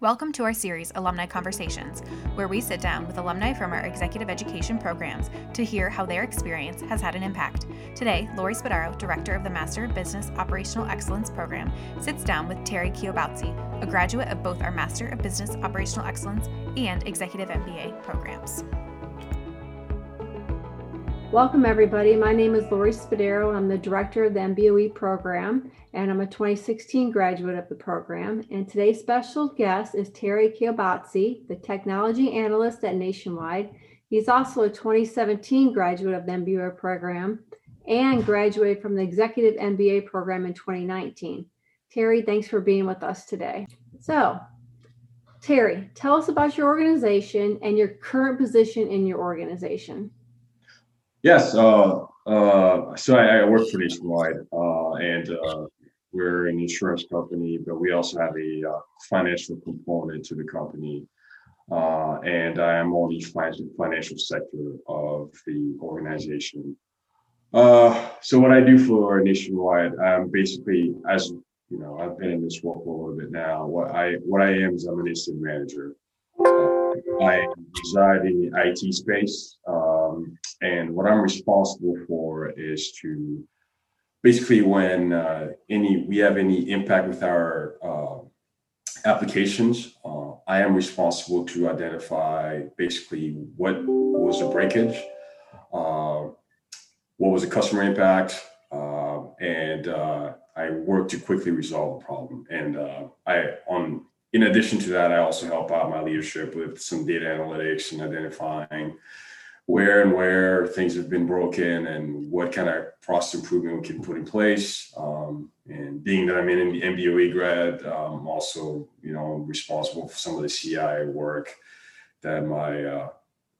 Welcome to our series, Alumni Conversations, where we sit down with alumni from our executive education programs to hear how their experience has had an impact. Today, Laurie Spadaro, Director of the Master of Business Operational Excellence Program, sits down with Terry Kayobotsi, a graduate of both our Master of Business Operational Excellence and Executive MBA programs. Welcome, everybody. My name is Laurie Spadaro. I'm the director of the MBOE program, and I'm a 2016 graduate of the program. And today's special guest is Terry Kayobotsi, the technology analyst at Nationwide. He's also a 2017 graduate of the MBOE program and graduated from the executive MBA program in 2019. Terry, thanks for being with us today. So, Terry, tell us about your organization and your current position in your organization. Yes. Uh, uh, so I, I, work for Nationwide, uh, and uh, we're an insurance company, but we also have a uh, financial component to the company. Uh, and I am on the financial sector of the organization. so what I do for Nationwide, I'm basically, as you know, I've been in this role for a little bit now. What I what I am is I'm an incident manager. I reside in the IT space. Um, and what I'm responsible for is to basically when uh, any we have any impact with our uh, applications, uh, I am responsible to identify basically what was the breakage, uh, what was the customer impact, uh, and uh, I work to quickly resolve the problem. And I on in addition to that, I also help out my leadership with some data analytics and identifying where and where things have been broken and what kind of process improvement we can put in place. Um, and being that I'm in the MBOE grad, I'm also, you know, responsible for some of the CI work that my uh,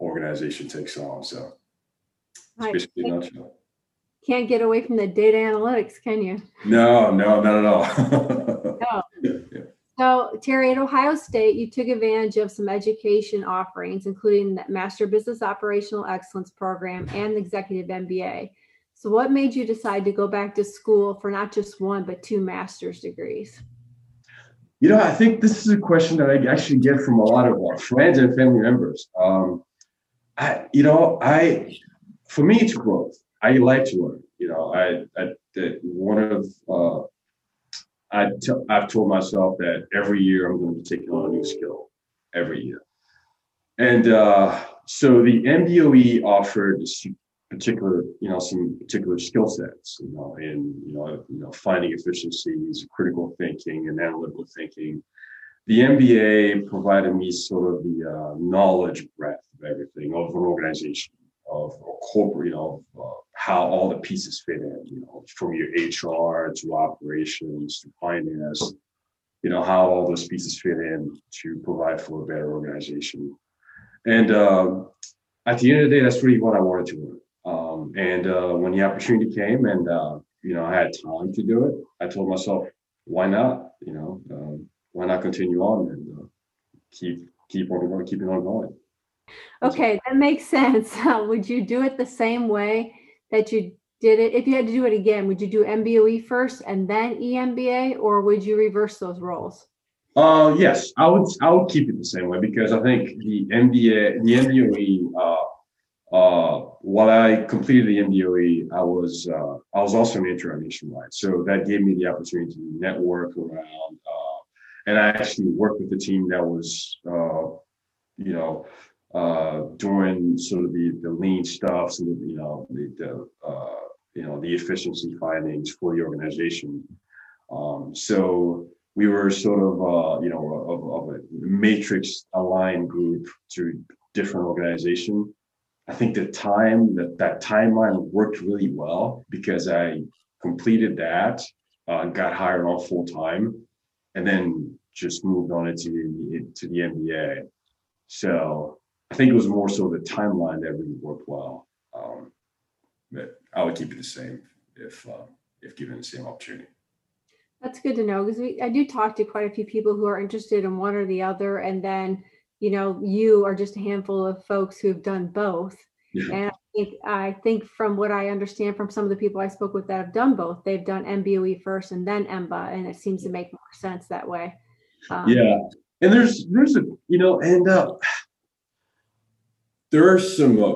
organization takes on. So right. basically nutshell. Can't get away from the data analytics, can you? No, no, not at all. no. So, Terry, at Ohio State, you took advantage of some education offerings, including the Master Business Operational Excellence program and the Executive MBA. So, what made you decide to go back to school for not just one, but two master's degrees? You know, I think this is a question that I actually get from a lot of our friends and family members. Um, I, you know, I, for me, it's growth. I like to learn. You know, I, I one of uh, I t- I've told myself that every year I'm going to be taking on a new skill every year. And uh, so the MBOE offered particular, you know, some particular skill sets, you know, in, you know, you know, finding efficiencies, critical thinking and analytical thinking. The MBA provided me sort of the uh, knowledge breadth of everything of an organization, of a corporate, you know, uh, how all the pieces fit in, you know, from your HR to operations to finance, you know, how all those pieces fit in to provide for a better organization. And uh, at the end of the day, that's really what I wanted to learn. Um, and uh, when the opportunity came and, uh, you know, I had time to do it, I told myself, why not? You know, um, why not continue on and uh, keep keep on going, keep it on going. Okay, that makes sense. Would you do it the same way that you did it? If you had to do it again would you do mboe first and then emba or would you reverse those roles? Uh yes i would i would keep it the same way because i think the mba the mboe uh uh while i completed the mboe i was uh i was also an intern nationwide. So that gave me the opportunity to network around uh and i actually worked with the team that was uh you know uh, doing sort of the, the lean stuff, of you know, the, the uh, you know, the efficiency findings for the organization. Um, so we were sort of, uh, you know, of, of a matrix aligned group to different organization. I think the time that that timeline worked really well because I completed that, uh, got hired on full time, and then just moved on into the, to the MBA. So I think it was more so the timeline that really worked well. Um, but I would keep it the same if uh, if given the same opportunity. That's good to know because I do talk to quite a few people who are interested in one or the other, and then you know you are just a handful of folks who've done both. Yeah. And I think, I think from what I understand from some of the people I spoke with that have done both, they've done MBOE first and then EMBA, and it seems to make more sense that way. Um, yeah, and there's there's a you know and uh, there are some uh,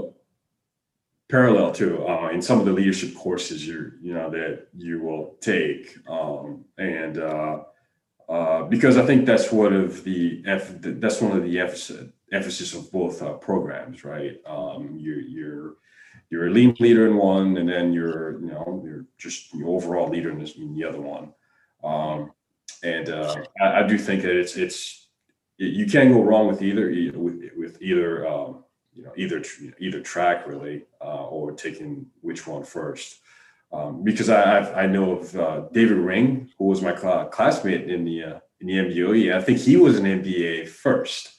parallel to uh, in some of the leadership courses you you know that you will take um, and uh, uh, because I think that's one of the that's one of the emphasis of both uh, programs right? Um, you you're you're a lean leader in one and then you're you know you're just the overall leader in, this, in the other one. Um, and uh, I, I, do think that it's it's you can't go wrong with either with, with either um, you know either either track really uh, or taking which one first. Um, because I I've, i know of uh, David Ring who was my cl- classmate in the uh, in the MBOE I think he was an MBA first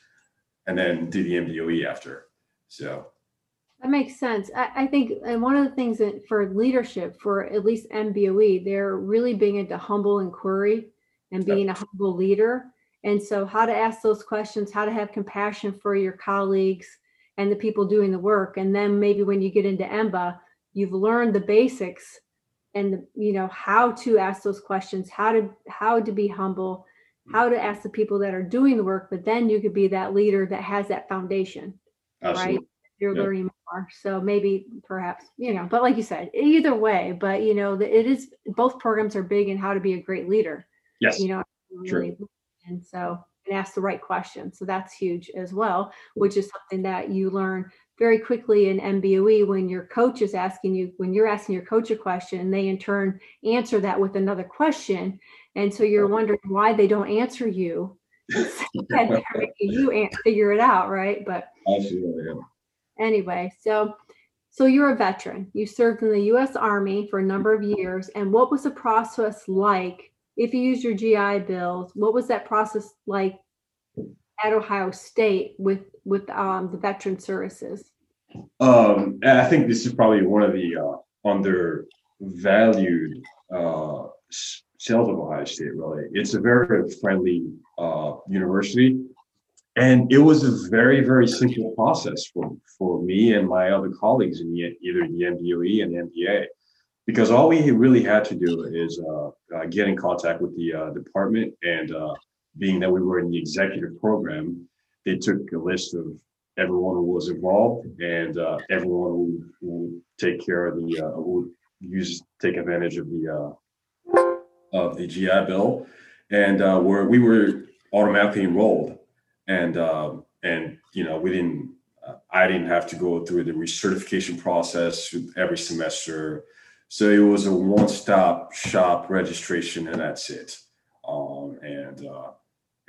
and then did the MBOE after. So. That makes sense. I, I think and one of the things that for leadership for at least MBOE they're really being into humble inquiry and being yep. a humble leader. And so how to ask those questions how to have compassion for your colleagues and the people doing the work. And then maybe when you get into emba you've learned the basics and you know how to ask those questions how to how to be humble how to ask the people that are doing the work but then you could be that leader that has that foundation Absolutely. right you're learning more. So maybe perhaps you know but like you said either way but you know it is both programs are big in how to be a great leader. Yes. You know really, and so and ask the right questions. So that's huge as well, which is something that you learn very quickly in MBOE when your coach is asking you, when you're asking your coach a question, and they in turn answer that with another question. And so you're wondering why they don't answer you. you figure it out, right? But Absolutely, anyway, so so you're a veteran. You served in the U.S. Army for a number of years, and what was the process like if you use your GI Bills, what was that process like at Ohio State with with um, the veteran services? Um, I think this is probably one of the uh, undervalued uh, sales of Ohio State. Really, it's a very friendly uh, university, and it was a very very simple process for for me and my other colleagues in the, either the MBOE and MBA because all we really had to do is uh, uh, get in contact with the uh, department and uh, being that we were in the executive program they took a list of everyone who was involved and uh, everyone who, who take care of the uh, who use take advantage of the of the gi bill. And where we were automatically enrolled and and you know we didn't i didn't have to go through the recertification process every semester so it was a one-stop shop registration, and that's it. Um, and uh,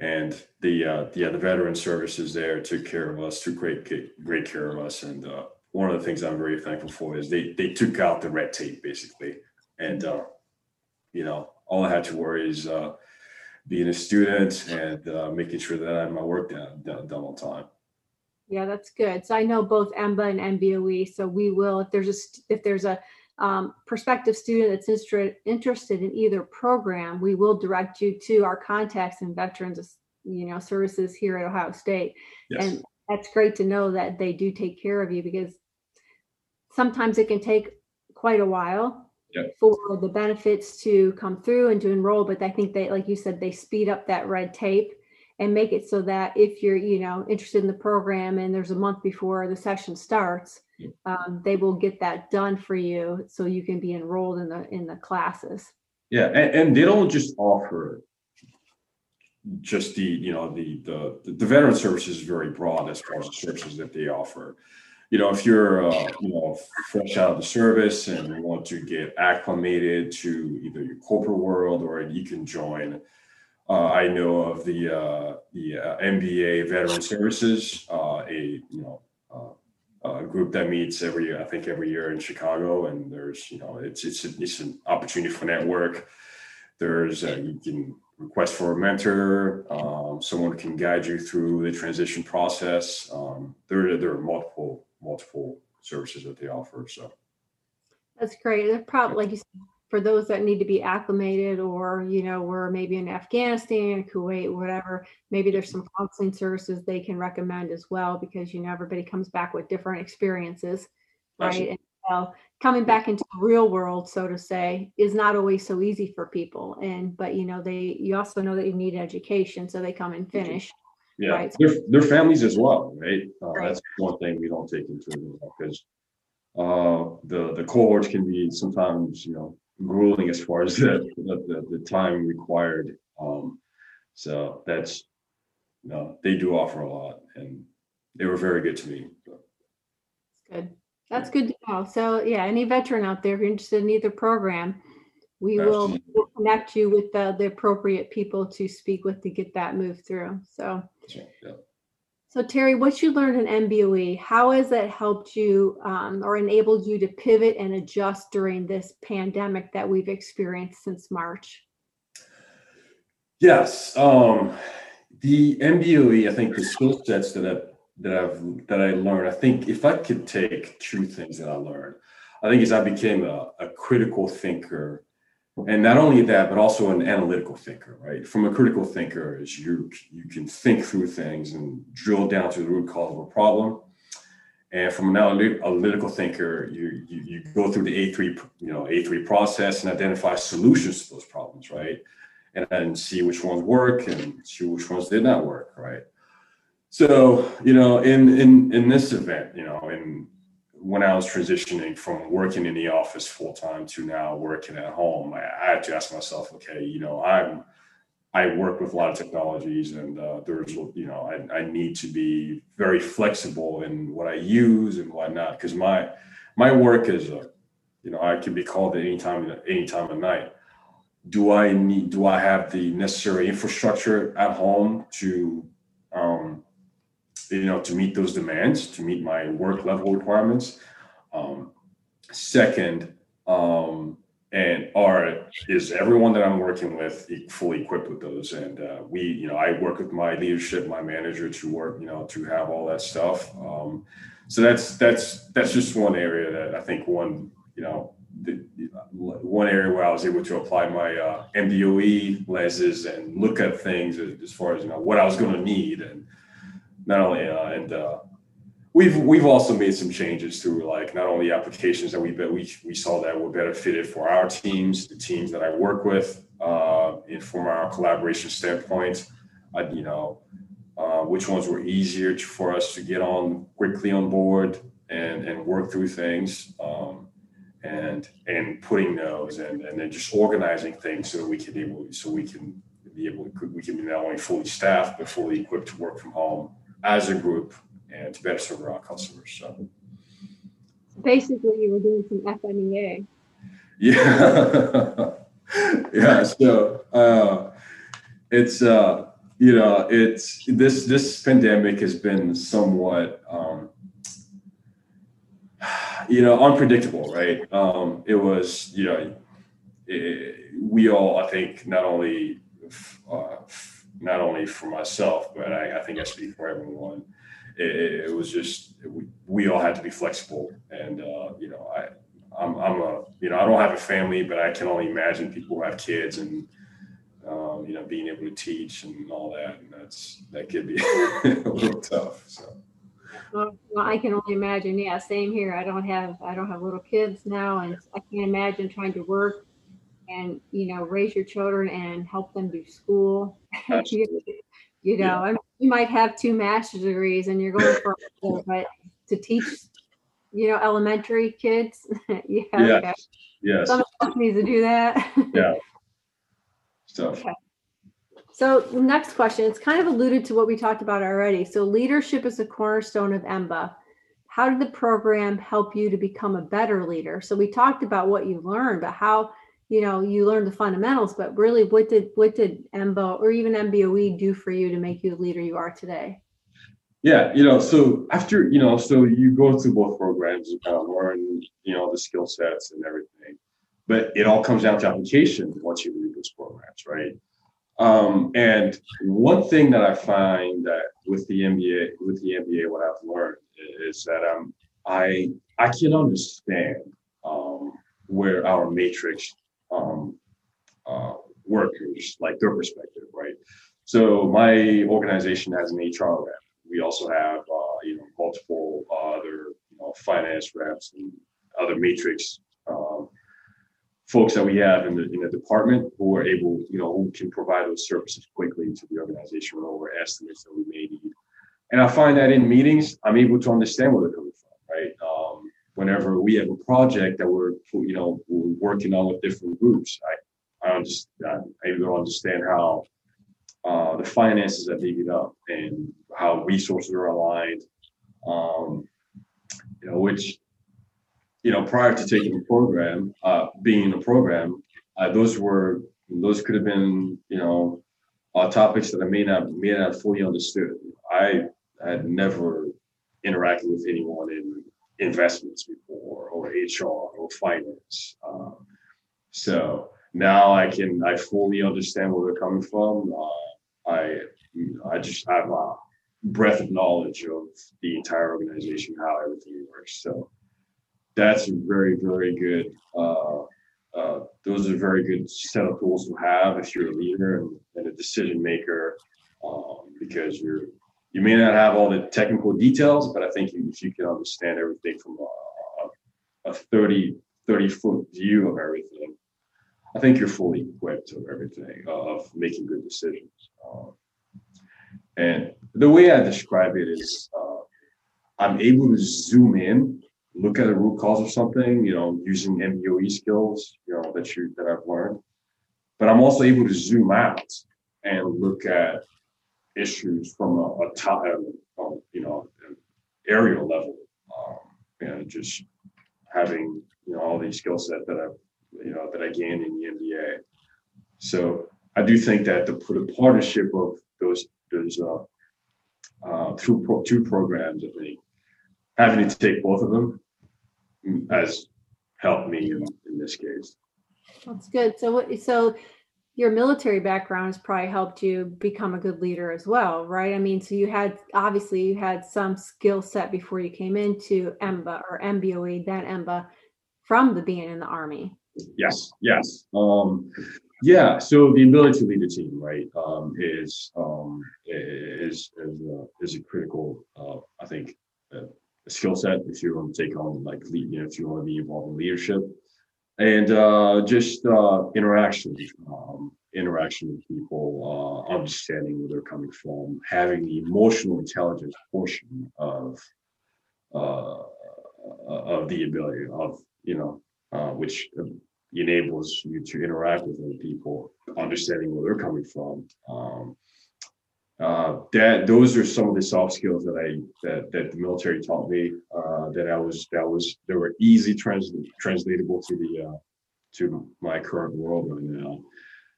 and the uh, yeah the veteran services there took care of us, took great great care of us. And uh, one of the things I'm very thankful for is they they took out the red tape basically, and uh, you know all I had to worry is uh, being a student and uh, making sure that I had my work done, done, done on time. Yeah, that's good. So I know both EMBA and MBOE. So we will, if there's a if there's a um, prospective student that's interested in either program, we will direct you to our contacts and veterans, you know, services here at Ohio State. Yes. And that's great to know that they do take care of you because sometimes it can take quite a while yep. for the benefits to come through and to enroll. But I think they, like you said, they speed up that red tape and make it so that if you're, you know, interested in the program and there's a month before the session starts, um, they will get that done for you so you can be enrolled in the in the classes. Yeah and, and they don't just offer just the you know the, the the veteran services is very broad as far as the services that they offer. You know if you're uh, you know fresh out of the service and you want to get acclimated to either your corporate world or you can join uh, I know of the uh, the uh, MBA Veteran Services, uh, a you know uh, a group that meets every I think every year in Chicago, and there's you know it's it's it's an opportunity for network. There's a, you can request for a mentor. Um, someone can guide you through the transition process. Um, there there are multiple multiple services that they offer. So that's great. They're probably like you said, for those that need to be acclimated or you know we're maybe in afghanistan kuwait whatever maybe there's some counseling services they can recommend as well because you know everybody comes back with different experiences right and so coming back into the real world so to say is not always so easy for people and but you know they you also know that you need education so they come and finish yeah, right. their their families as well, right? Uh, right? That's one thing we don't take into account because uh, the the cohorts can be sometimes you know grueling as far as the the, the time required. Um, so that's you know they do offer a lot, and they were very good to me. So. Good. That's good to know. So yeah, any veteran out there, if you're interested in either program, we will connect you with the, the appropriate people to speak with to get that move through. So, yeah. So Terry, what you learned in MBOE, how has that helped you um, or enabled you to pivot and adjust during this pandemic that we've experienced since March? Yes, um, the MBOE, I think the skill sets that I've that I've that I learned. I think if I could take two things that I learned, I think is I became a, a critical thinker, and not only that, but also an analytical thinker. Right, from a critical thinker is you you can think through things and drill down to the root cause of a problem. And from an analytical thinker, you, you, you go through the A3 you know A3 process and identify solutions to those problems, right? And then see which ones work and see which ones did not work, right? So, you know, in in in this event, you know, and when I was transitioning from working in the office full time to now working at home, I, I, had to ask myself, okay, you know, I'm I work with a lot of technologies, and uh, there's you know, I, I need to be very flexible in what I use and whatnot because my my work is, a, you know, I can be called at any time any time of night. Do I need? Do I have the necessary infrastructure at home to um, you know, to meet those demands, to meet my work level requirements. Um, second, um, and are is everyone that I'm working with fully equipped with those? And uh, we, you know, I work with my leadership, my manager to work, you know, to have all that stuff. Um, so that's that's that's just one area that I think one, you know, the, one area where I was able to apply my uh, MBOE lenses and look at things as far as you know what I was going to need and not only uh, and uh, we've we've also made some changes through like not only applications that we bet we we saw that were better fitted for our teams, the teams that I work with, uh, and from our collaboration standpoint, I, you know, uh, which ones were easier to, for us to get on quickly on board and and work through things. Um, and and putting those and, and then just organizing things so we can able so we can be able to we can be not only fully staffed but fully equipped to work from home as a group and to better serve our customers. So basically, you were doing some FMEA. Yeah, yeah. So uh, it's uh, you know it's this this pandemic has been somewhat um, you know unpredictable, right? Um, it was you know it, we all I think not only uh, not only for myself, but I, I think I speak for everyone. It, it was just we, we, all had to be flexible, and uh, you know, I I'm, I'm a you know I don't have a family, but I can only imagine people who have kids and um, you know being able to teach and all that, and that's that could be a little tough. So. Well, I can only imagine. Yeah, same here. I don't have I don't have little kids now, and I can't imagine trying to work and you know raise your children and help them do school you, you, know yeah. I mean, you might have two master's degrees and you're going for but to teach you know elementary kids yeah yeah yes. some needs to do that yeah so okay. So next question, it's kind of alluded to what we talked about already. So leadership is the cornerstone of EMBA. How did the program help you to become a better leader? So we talked about what you learned, but how you know you learn the fundamentals but really what did what did embo or even mboe do for you to make you the leader you are today? Yeah you know so after you know so you go through both programs you kind of learn you know the skill sets and everything. But it all comes down to application once you leave those programs right? Um, and one thing that i find that with the mba with the mba what i've learned is that um, i i can understand um, where our matrix um, uh, workers, like their perspective, right? So my organization has an HR rep. We also have, uh, you know, multiple other, you know, finance reps and other matrix um, folks that we have in the in the department who are able, you know, who can provide those services quickly to the organization over estimates that we may need. and I find that in meetings, I'm able to understand what they're coming from, right? Um, whenever we have a project that we're, you know, we're working on with different groups, I, I understand, I to understand how uh, the finances are divvied up and how resources are aligned. Um, you know, which, you know, prior to taking the program, uh, being in the program, uh, those were those could have been, you know, uh, topics that I may not may not fully understood. I had never interacted with anyone in investments before, or HR, or finance. Um, so now I can I fully understand where they're coming from. Uh, I I just have a breadth of knowledge of the entire organization, how everything works. So that's a very very good. Uh, uh, those are very good set of tools to have if you're a leader and, and a decision maker, um, because you're you may not have all the technical details, but I think if you can understand everything from a, a 30, 30 foot view of everything, I think you're fully equipped of everything, of making good decisions. Um, and the way I describe it is uh, I'm able to zoom in, look at the root cause of something, you know, using MBOE skills, you know, that you that I've learned. But I'm also able to zoom out and look at issues from a, a top, you know, aerial level, um, and just having you know all these skill set that I, you know, that I gained in the MBA. So I do think that the, the partnership of those those uh, uh, two pro, two programs, I think having to take both of them has helped me in, in this case. That's good. So? So your military background has probably helped you become a good leader as well, right? I mean, so you had obviously you had some skill set before you came into EMBA or MBOE, then EMBA, from the being in the army. Yes, yes, um, yeah. So the ability to lead a team, right, um, is um, is is, uh, is a critical, uh, I think, uh, skill set if you want to take on like lead, you know, if you want to be involved in leadership and uh, just uh, interaction, um, interaction with people, uh, understanding where they're coming from, having the emotional intelligence portion of uh, of the ability of you know, uh, which enables you to interact with other people, understanding where they're coming from. Um, uh, that those are some of the soft skills that I that that the military taught me. Uh, that I was that was they were easy trans, translatable to the uh, to my current world right now.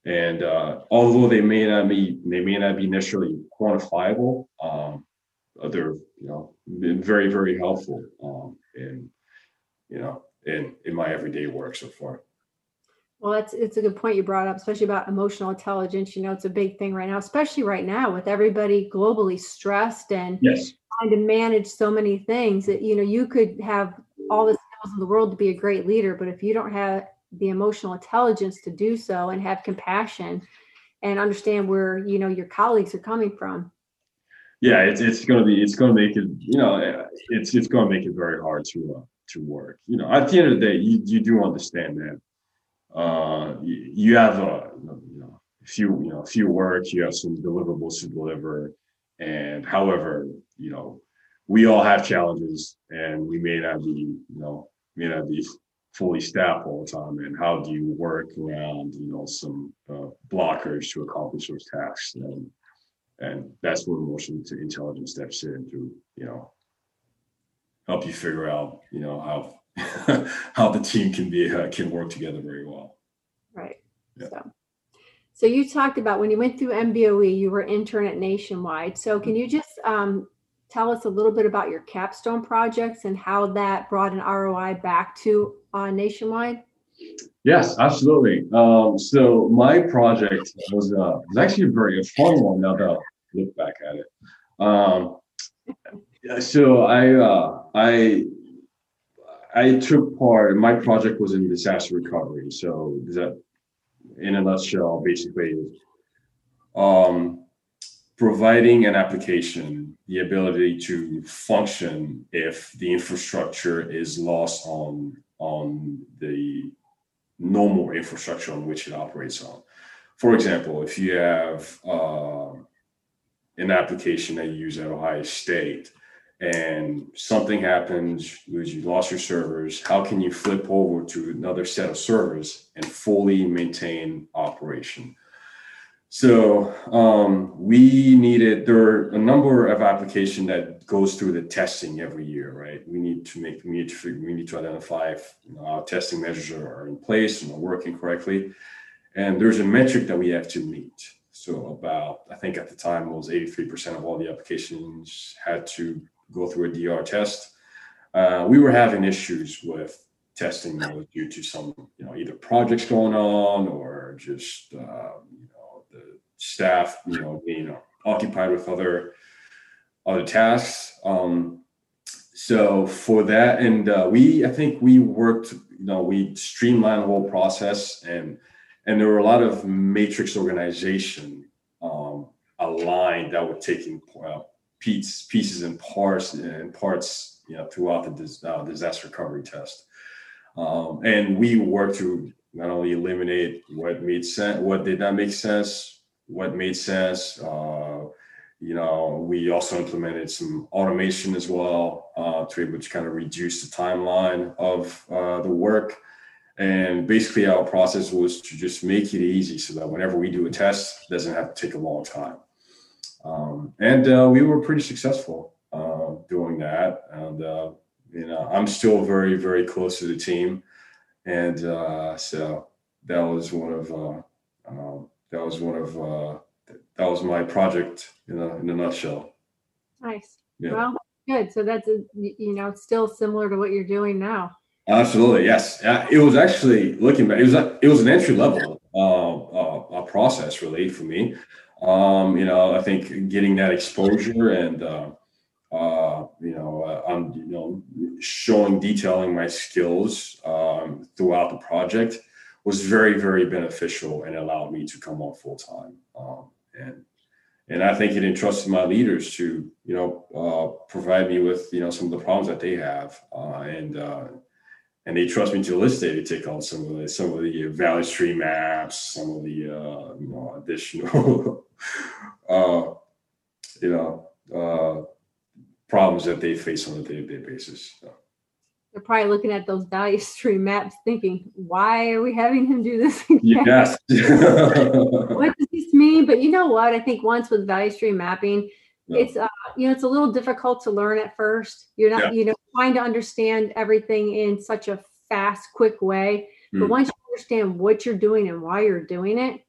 And uh, although they may not be they may not be necessarily quantifiable, um, they're you know been very very helpful um, in you know in in my everyday work so far. Well, that's it's a good point you brought up, especially about emotional intelligence. You know, it's a big thing right now, especially right now with everybody globally stressed and yes. trying to manage so many things. That you know, you could have all the skills in the world to be a great leader, but if you don't have the emotional intelligence to do so and have compassion and understand where you know your colleagues are coming from, yeah, it's it's going to be it's going to make it you know it's it's going to make it very hard to uh, to work. You know, at the end of the day, you you do understand that uh, you have a you know a few you know a few work, you have some deliverables to deliver, and however you know we all have challenges, and we may not be you know may not be fully staffed all the time, and how do you work around you know some uh, blockers to accomplish those tasks, and and that's where emotional intelligence steps in to you know help you figure out you know how how the team can be uh, can work together very well. Right. Yeah. So, so you talked about when you went through MBOE, you were intern at Nationwide. So can you just um, tell us a little bit about your capstone projects and how that brought an ROI back to uh, Nationwide? Yes, absolutely. Um, so my project was uh, was actually a very fun one. Now that I look back at it, um, so I uh, I I took part. My project was in disaster recovery. So that, in a nutshell, basically, um, providing an application the ability to function if the infrastructure is lost on on the normal infrastructure on which it operates on. For example, if you have uh, an application that you use at Ohio State and something happens, you lost your servers, how can you flip over to another set of servers and fully maintain operation? So um, we needed there are a number of application that goes through the testing every year, right? We need to make we need to we need to identify if you know, our testing measures are in place and are working correctly, and there's a metric that we have to meet. So about I think at the time it was 83% of all the applications had to go through a DR test. Uh, we were having issues with testing those due to some you know either projects going on or just uh, you know the staff you know being occupied with other other tasks. Um, so for that, and uh, we I think we worked you know we streamlined the whole process and and there were a lot of matrix organization um, aligned that were taking pieces, pieces and parts and parts, you know, throughout the dis, uh, disaster recovery test. Um, and we worked to not only eliminate what made sense, what did not make sense, what made sense. Uh, you know, we also implemented some automation as well uh, to able to kind of reduce the timeline of uh, the work. And basically, our process was to just make it easy so that whenever we do a test, it doesn't have to take a long time. Um, and uh, we were pretty successful uh, doing that. And, uh, you know, I'm still very, very close to the team. And uh, so that was one of, uh, um, that was one of, uh, that was my project in a, in a nutshell. Nice. Yeah. Well, good. So that's, a, you know, still similar to what you're doing now. Absolutely, yes. it was actually looking back. It was a, it was an entry level uh, uh, process, really, for me. Um, you know, I think getting that exposure and uh, uh, you know, uh, I'm you know showing detailing my skills um, throughout the project was very very beneficial and allowed me to come on full time. Um, and and I think it entrusted my leaders to you know uh, provide me with you know some of the problems that they have uh, and uh, and they trust me to list it to take on some of the some of the value stream maps, some of the uh, you know additional uh, you know uh, problems that they face on a day-to-day basis. So. They're probably looking at those value stream maps, thinking, "Why are we having him do this?" Again? Yes. what does this mean? But you know what? I think once with value stream mapping, it's uh, you know it's a little difficult to learn at first. You're not yeah. you know trying to understand everything in such a fast, quick way. Mm. But once you understand what you're doing and why you're doing it,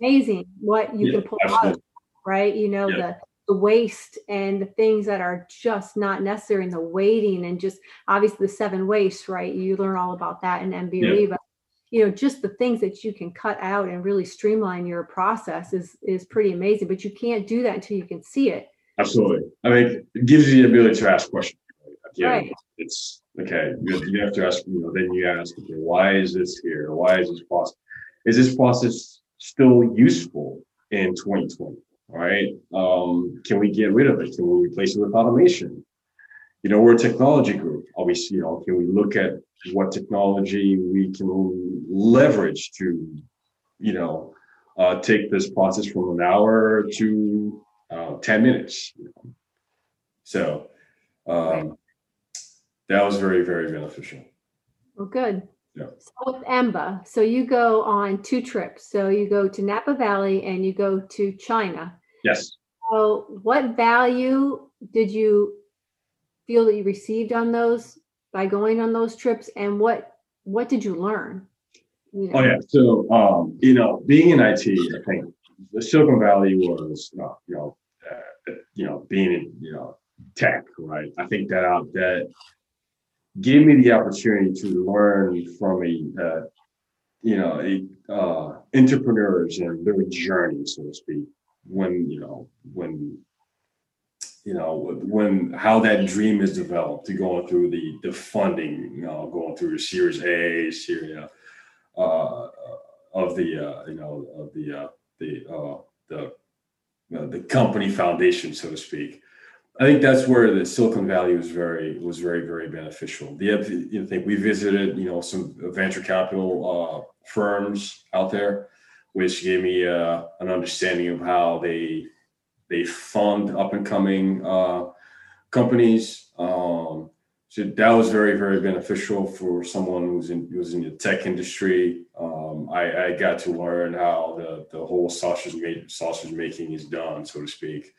amazing what you yeah, can pull absolutely. out, right? You know, the the waste and the things that are just not necessary and the waiting and just obviously the seven wastes, right? You learn all about that in but you know, just the things that you can cut out and really streamline your process is is pretty amazing. But you can't do that until you can see it. Absolutely. I mean, it gives you the ability to ask questions yeah, right. it's okay. You, you have to ask, you know, then you ask, okay, why is this here? Why is this process? Is this process still useful in 2020? Right? Um, can we get rid of it? Can we replace it with automation? You know, we're a technology group. Obviously, you know, can we look at what technology we can leverage to, you know, uh, take this process from an hour to uh, 10 minutes? You know? So, um, that was very very beneficial well good yeah. So with EMBA, so you go on two trips. So you go to Napa Valley and you go to China. Yes. So what value did you feel that you received on those by going on those trips, and what what did you learn? You know? Oh yeah. So um, you know, being in IT, I think the Silicon Valley was uh, you know uh, you know being in you know tech, right? I think that uh, that gave me the opportunity to learn from a uh, you know a uh, entrepreneurs and their journey so to speak when you know when you know when how that dream is developed to going through the the funding you know going through series a series uh, of the uh, you know of the uh, the uh, the uh, the company foundation so to speak I think that's where the Silicon Valley was very was very very beneficial. The you know, thing we visited, you know, some venture capital uh, firms out there, which gave me uh, an understanding of how they they fund up and coming uh, companies. Um, so that was very very beneficial for someone who's in who's in the tech industry. Um, I, I, got to learn how the the whole sausage made sausage making is done, so to speak,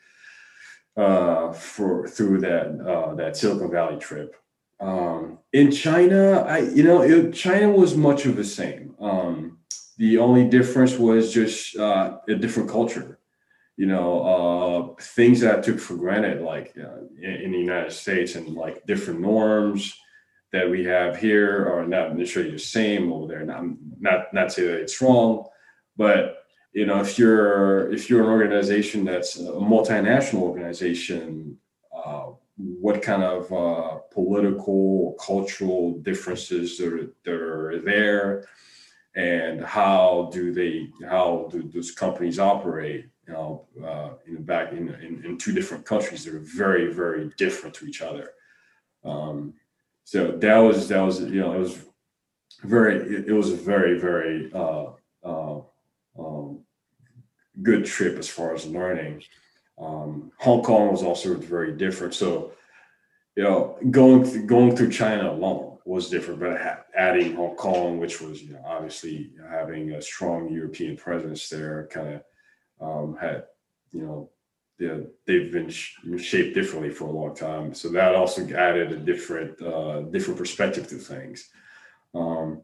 uh, for through that uh, that Silicon Valley trip. Um, in China, I you know it, China was much of the same. Um, the only difference was just uh, a different culture you know, uh, things that I took for granted, like uh, in, the United States, and like different norms that we have here are not necessarily the same over there. Not not not say that it's wrong, but you know, if you're if you're an organization that's a multinational organization, uh, what kind of uh, political, cultural differences that are, that are there, and how do they how do those companies operate? You know, uh, in back in, in, in, two different countries that are very, very different to each other. Um, so that was, that was, you know, it was very, it, it was a very, very uh, uh, um, good trip as far as learning. Um, Hong Kong was also very different. So, you know, going through, going through China alone was different, but adding Hong Kong, which was, you know, obviously having a strong European presence there, kind of um, had, you know, they've been sh- shaped differently for a long time. So that also added a different, uh, different perspective to things. Um,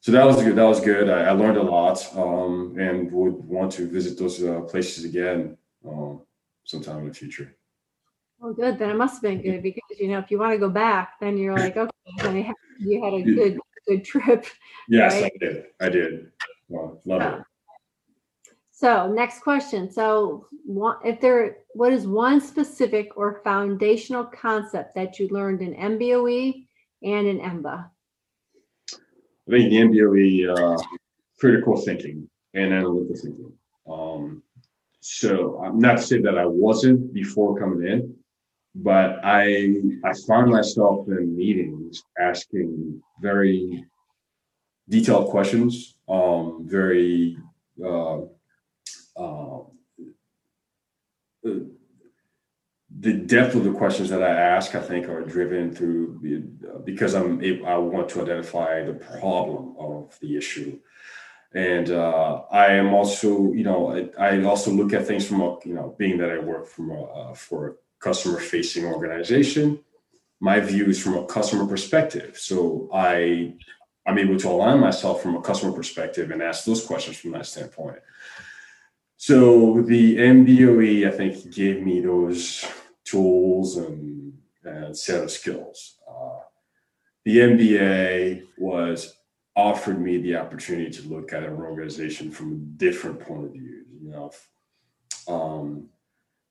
so that was good. That was good. I, I learned a lot, um, and would want to visit those uh, places again um, sometime in the future. Well, good. Then it must have been good because you know if you want to go back, then you're like, okay, then you had a good good trip. Yes, right? I did. I did. Well, love yeah. it. So next question. So if there, what is one specific or foundational concept that you learned in MBOE and in EMBA? I think the MBOE, uh, critical thinking and analytical thinking. Um, so I'm not to say that I wasn't before coming in, but I I found myself in meetings asking very detailed questions, um, very uh, um, the depth of the questions that I ask, I think, are driven through because I'm I want to identify the problem of the issue, and uh, I am also, you know, I, I, also look at things from a, you know, being that I work from a, uh, for a customer-facing organization, my view is from a customer perspective. So I I'm able to align myself from a customer perspective and ask those questions from that standpoint. So the MBOE, I think, gave me those tools and, and set of skills. Uh, the MBA was offered me the opportunity to look at an organization from a different point of view. You know, um,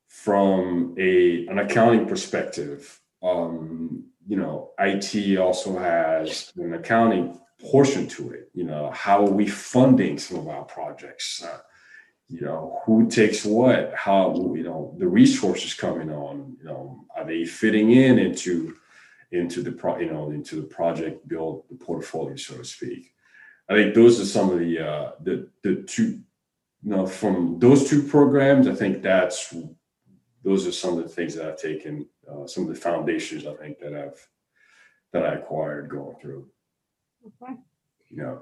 from a an accounting perspective, um, you know, IT also has an accounting portion to it. You know, how are we funding some of our projects? Uh, you know who takes what how you know the resources coming on you know are they fitting in into into the pro you know into the project build the portfolio so to speak? I think those are some of the uh the the two you know from those two programs i think that's those are some of the things that i've taken uh, some of the foundations i think that i've that i acquired going through. Okay. Yeah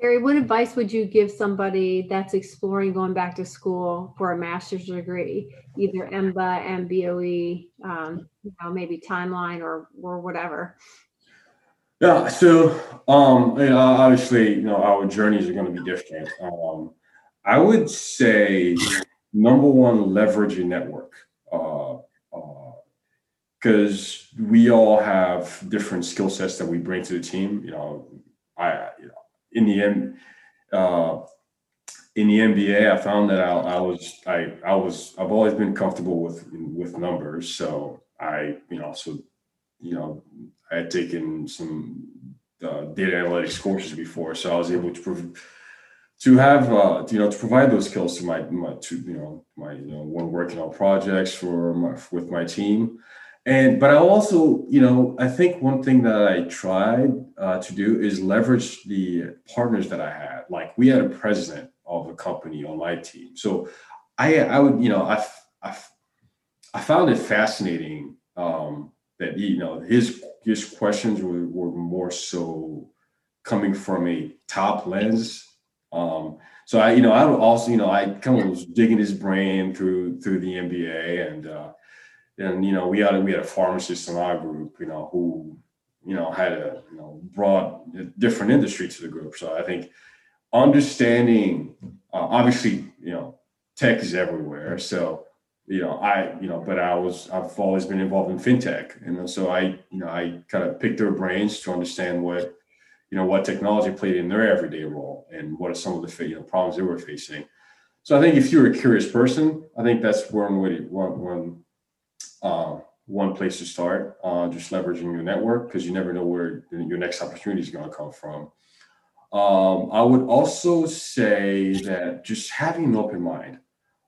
Terry, what advice would you give somebody that's exploring going back to school for a master's degree, either EMBA, MBOE, um, you know, maybe timeline or or whatever? Yeah, so um, you know, obviously, you know, our journeys are going to be different. Um, I would say number one, leverage your network. because uh, uh, we all have different skill sets that we bring to the team. You know, I, you know, in the end, uh, in the MBA, I found that I, I, was I I was I've always been comfortable with with numbers, so I you know so you know I had taken some uh, data analytics courses before, so I was able to prov- to have uh, you know to provide those skills to my my to you know my you know when working on projects for my with my team and but i also you know i think one thing that i tried uh, to do is leverage the partners that i had like we had a president of a company on my team so i i would you know i I, I found it fascinating um, that you know his his questions were, were more so coming from a top lens. Um, so I, you know, I would also, you know, I kind of was digging his brain through through the MBA, and uh, and you know, we had we had a pharmacist in our group, you know, who you know had a you know brought a different industry to the group. So I think understanding, uh, obviously, you know, tech is everywhere. So you know, I you know, but I was I've always been involved in fintech, and so I you know I kind of picked their brains to understand what you know what technology played in their everyday role and what are some of the you know problems they were facing. So I think if you're a curious person, I think that's one way one one uh, one place to start. Uh, just leveraging your network because you never know where your next opportunity is going to come from. Um, I would also say that just having an open mind,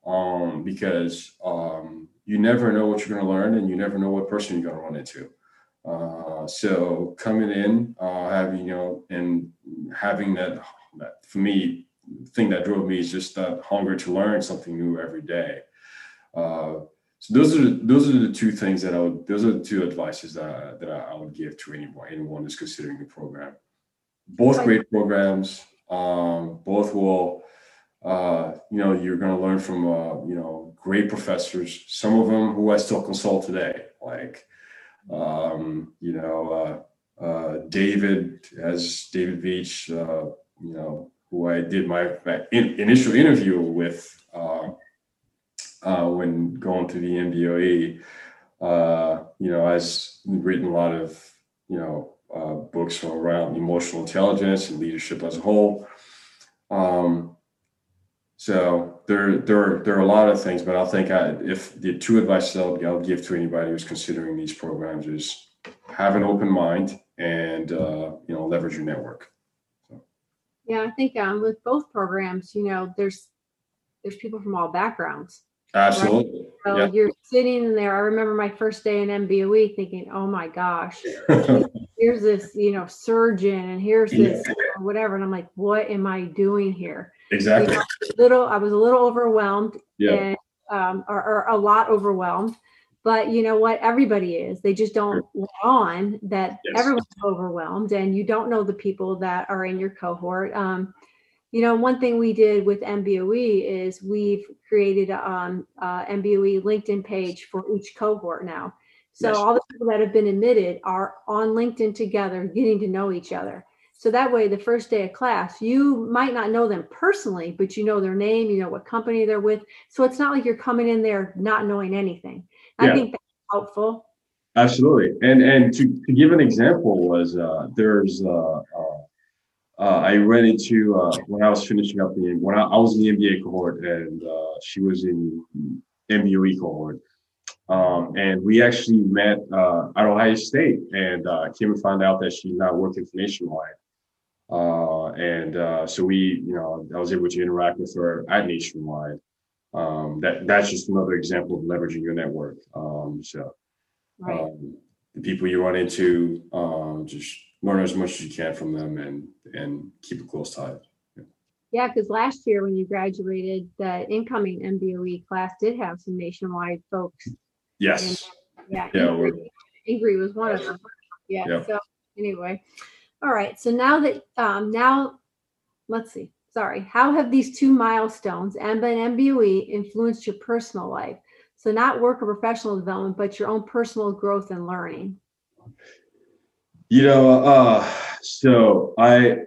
um, because um, you never know what you're going to learn, and you never know what person you're going to run into. Uh, so coming in, uh, having you know, and having that, that for me, thing that drove me is just that hunger to learn something new every day. Uh, so those are those are the two things that I would. Those are the two advices that that I would give to anyone anyone who's considering the program. Both great programs. Um, both will. Uh, you know, you're going to learn from uh, you know great professors. Some of them who I still consult today, like um, you know, uh, uh, David, as David Beach. uh, you know, who I did my, my in, initial interview with uh, uh, when going to the MBOE, uh, you know, I've written a lot of, you know, books around emotional intelligence and leadership as a whole. Um, so there, there, there are a lot of things, but I think I, if the two advice I'll, I'll give to anybody who's considering these programs is have an open mind and uh, you know leverage your network. Yeah, I think um, with both programs, you know, there's there's people from all backgrounds. Absolutely. Right? So yeah. you're sitting in there. I remember my first day in MBOE thinking, "Oh my gosh, here's this, you know, surgeon, and here's this, yeah. whatever." And I'm like, "What am I doing here?" Exactly. You know, little, I was a little overwhelmed, yeah. and um, or, or, a lot overwhelmed. But you know what? Everybody is. They just don't let on that yes. everyone's overwhelmed, and you don't know the people that are in your cohort. Um, you know, one thing we did with MBOE is we've created a um, uh, MBOE LinkedIn page for each cohort now. So yes. all the people that have been admitted are on LinkedIn together, getting to know each other. So that way, the first day of class, you might not know them personally, but you know their name, you know what company they're with. So it's not like you're coming in there not knowing anything. Yeah. I think that's helpful. Absolutely. And and to, to give an example was uh, there's uh, uh, uh I ran into uh, when I was finishing up the when I, I was in the MBA cohort and uh, she was in MBOE cohort. Um, and we actually met uh, at Ohio State, and uh, came and found out that she's now working for Nationwide. Uh, and uh, so we, you know, I was able to interact with her at Nationwide. Um, that that's just another example of leveraging your network. Um, so right. um, the people you run into, um, just learn as much as you can from them and and keep a close tie. Yeah, because last year when you graduated, the incoming MBOE class did have some nationwide folks. Yes. And, yeah. Yeah. Ingrid, Ingrid was one of them. Yeah. Yep. So anyway, all right. So now that um, now, let's see. Sorry. How have these two milestones, EMBA and MBOE, influenced your personal life? So not work or professional development, but your own personal growth and learning. You know, uh, so I.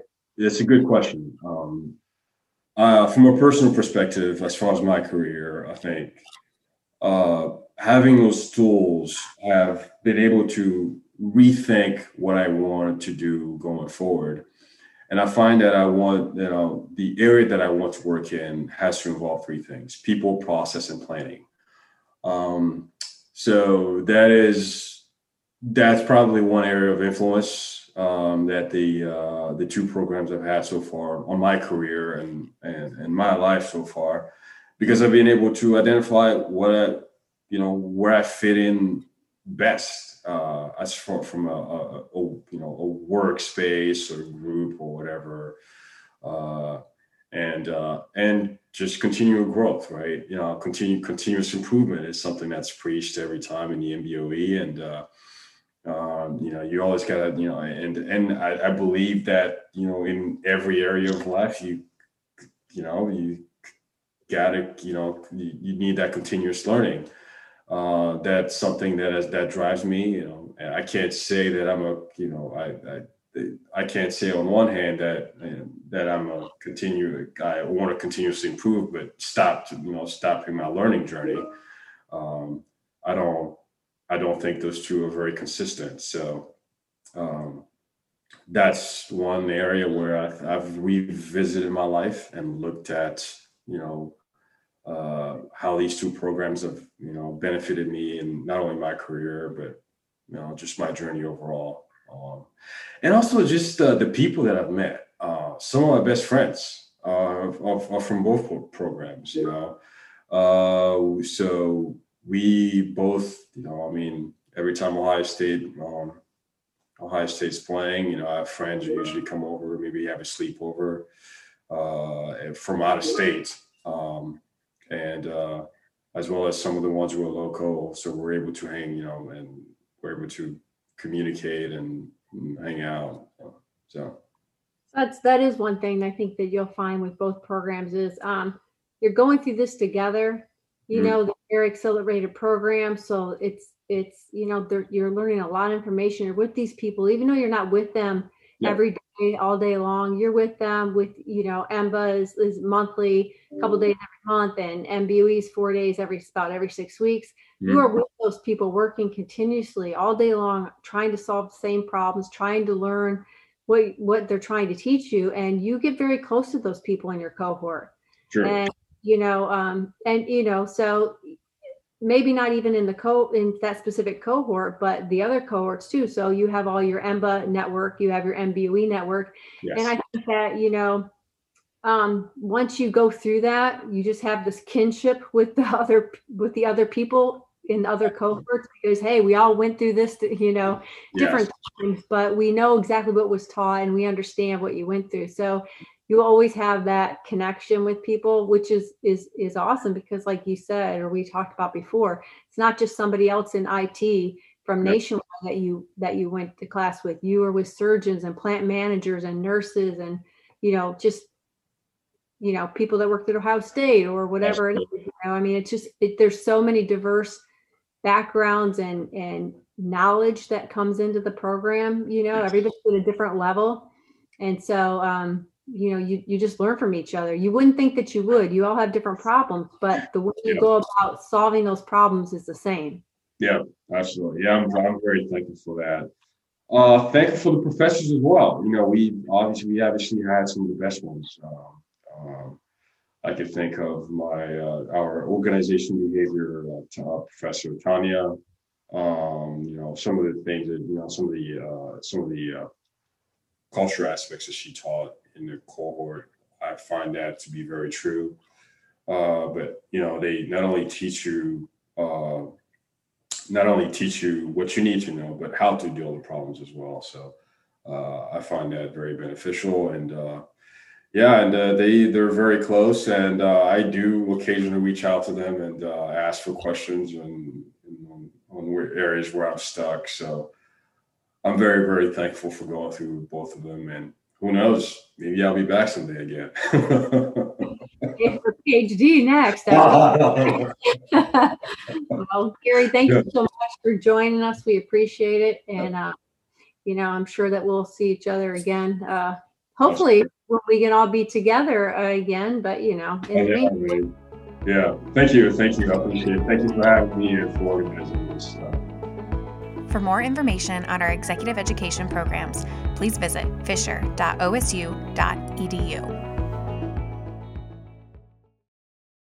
It's a good question. Um, uh, from a personal perspective, as far as my career, I think uh, having those tools have been able to rethink what I wanted to do going forward. And I find that I want, you know, the area that I want to work in has to involve three things people, process, and planning. Um, so that is, that's probably one area of influence um, that the uh, the two programs I've had so far on my career and, and, and my life so far, because I've been able to identify what I, you know, where I fit in best uh, as from from a, a, a, you know a workspace or group or whatever, uh, and uh, and just continual growth, right? You know, continue continuous improvement is something that's preached every time in the MBOE, and uh, um, you know, you always gotta, you know, and and I, I, believe that you know, in every area of life, you you know, you gotta, you know, you, you need that continuous learning. Uh, that's something that is, that drives me. You know, and I can't say that I'm a, you know, I, I I can't say on one hand that that I'm a continue I want to continuously improve, but stop to you know stopping my learning journey. Um, I don't I don't think those two are very consistent. So um, that's one area where I've, I've, revisited my life and looked at you know uh, how these two programs have you know benefited me in not only my career but you know just my journey overall. Um, and also just uh, the people that I've met. Uh, some of my best friends are, are, are from both programs, you know. Uh, so we both, you know, I mean, every time Ohio State, um, Ohio State's playing, you know, I have friends who usually come over, maybe have a sleepover uh, from out of state, um, and uh, as well as some of the ones who are local. So we're able to hang, you know, and we're able to communicate and, hang out. So that's that is one thing I think that you'll find with both programs is um, you're going through this together. You mm-hmm. know, they're accelerated program, so it's it's you know you're learning a lot of information. You're with these people, even though you're not with them yeah. every day, all day long. You're with them. With you know, EMBA is, is monthly, a couple days every month, and MBOE is four days every about every six weeks mm-hmm. you are with those people working continuously all day long trying to solve the same problems trying to learn what what they're trying to teach you and you get very close to those people in your cohort sure. and you know um and you know so maybe not even in the co in that specific cohort but the other cohorts too so you have all your emba network you have your mboe network yes. and i think that you know um, once you go through that you just have this kinship with the other with the other people in other cohorts because hey we all went through this you know different yes. times but we know exactly what was taught and we understand what you went through so you always have that connection with people which is is is awesome because like you said or we talked about before it's not just somebody else in IT from nationwide that you that you went to class with. You were with surgeons and plant managers and nurses and you know just you know people that worked at ohio state or whatever it is you know i mean it's just it, there's so many diverse backgrounds and and knowledge that comes into the program you know everybody's at a different level. And so um you know you, you just learn from each other. You wouldn't think that you would. You all have different problems but the way you yeah. go about solving those problems is the same. Yeah absolutely. Yeah i'm, I'm very thankful for that. Uh thankful for the professors as well. You know we obviously we obviously had some of the best ones. Um, um, I could think of my uh, our organization behavior uh, professor Tanya. Um, you know some of the things that you know some of the uh, some of the uh, culture aspects that she taught in the cohort. I find that to be very true. Uh, but you know they not only teach you uh, not only teach you what you need to know, but how to deal with problems as well. So I find that very beneficial and yeah, and uh, they they're very close, and uh, I do occasionally reach out to them and uh, ask for questions and, and on, on, areas where I'm stuck. So I'm very very thankful for going through both of them, and who knows, maybe I'll be back someday again. for PhD next. well, Terry, thank you so much for joining us. We appreciate it, and uh, you know, I'm sure that we'll see each other again. Uh, hopefully when we can all be together uh, again. But you know, in the meantime. Yeah, thank you, thank you. I appreciate it. Thank you for having me and for organizing this. For more information on our executive education programs, please visit fisher.osu.edu.